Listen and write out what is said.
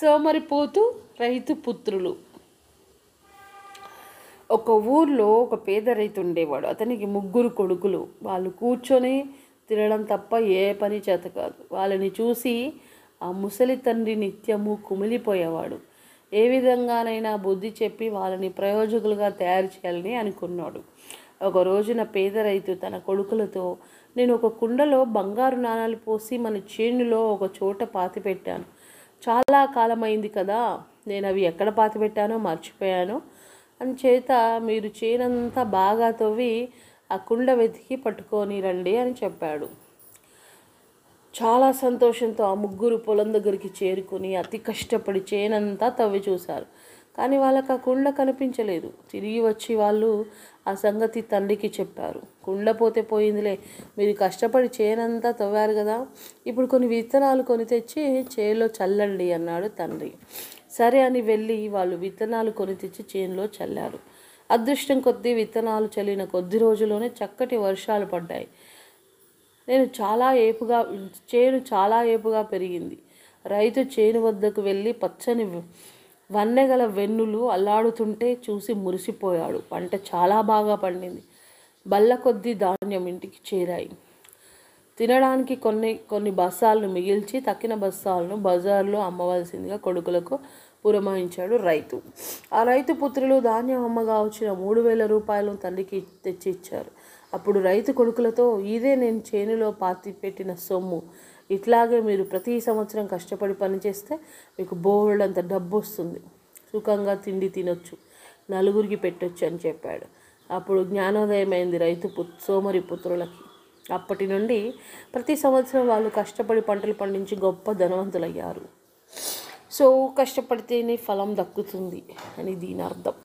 సోమరిపోతు రైతు పుత్రులు. ఒక ఊర్లో ఒక పేద రైతు ఉండేవాడు. అతనికి ముగ్గురు కొడుకులు. వాళ్ళు కూర్చొని తినడం తప్ప ఏ పని చేత కాదు. వాళ్ళని చూసి ఆ ముసలి తండ్రి నిత్యము కుమిలిపోయేవాడు. ఏ విధంగానైనా బుద్ధి చెప్పి వాళ్ళని ప్రయోజకులుగా తయారు చేయాలని అనుకున్నాడు. ఒక రోజున పేద రైతు తన కొడుకులతో నేను ఒక కుండలో బంగారు నాణాలు పోసి మన చేనులో ఒక చోట పాతి పెట్టాను చాలా కాలమైంది కదా. నేను అవి ఎక్కడ పాతిపెట్టానో మర్చిపోయాను. చేత మీరు చేనంతా బాగా తవ్వి ఆ కుండ వెతికి పట్టుకొని రండి అని చెప్పాడు. చాలా సంతోషంతో ఆ ముగ్గురు పొలం దగ్గరికి చేరుకుని అతి కష్టపడి చేనంతా తవ్వి చూశారు. కానీ వాళ్ళకి ఆ కుండ కనిపించలేదు. తిరిగి వచ్చి వాళ్ళు ఆ సంగతి తండ్రికి చెప్పారు. కుండ పోతే పోయిందిలే. మీరు కష్టపడి చేనంతా తవ్వారు కదా. ఇప్పుడు కొన్ని విత్తనాలు కొని తెచ్చి చేలో చల్లండి అన్నాడు తండ్రి. సరే అని వెళ్ళి వాళ్ళు విత్తనాలు కొని తెచ్చి చేనులో చల్లారు. అదృష్టం కొద్దీ విత్తనాలు చల్లిన కొద్ది రోజుల్లోనే చక్కటి వర్షాలు పడ్డాయి. నేను చాలా ఏపుగా చేను చాలా ఏపుగా పెరిగింది. రైతు చేను వద్దకు వెళ్ళి పచ్చని వన్నెగల వెన్నులు అల్లాడుతుంటే చూసి మురిసిపోయాడు. పంట చాలా బాగా పండింది. బల్ల కొద్దీ ధాన్యం ఇంటికి చేరాయి. తినడానికి కొన్ని కొన్ని బస్సాలను మిగిల్చి తక్కిన బస్సాలను బజార్లో అమ్మవలసిందిగా కొడుకులకు పురమాయించాడు రైతు. ఆ రైతు పుత్రులు ధాన్యం అమ్మగా వచ్చిన మూడు వేల రూపాయలను తండ్రికి తెచ్చి ఇచ్చారు అప్పుడు రైతు కొడుకులతో ఇదే నేను చేనులో పాతి పెట్టిన సొమ్ము. ఇట్లాగే మీరు ప్రతి సంవత్సరం కష్టపడి పనిచేస్తే మీకు బోల్డంత డబ్బు వస్తుంది సుఖంగా తిండి తినొచ్చు. నలుగురికి పెట్టొచ్చు అని చెప్పాడు. అప్పుడు జ్ఞానోదయమైంది రైతు పుత్ సోమరి పుత్రులకి అప్పటి నుండి ప్రతి సంవత్సరం వాళ్ళు కష్టపడి పంటలు పండించి గొప్ప ధనవంతులయ్యారు. సో కష్టపడితేనే ఫలం దక్కుతుంది అని దీని అర్థం.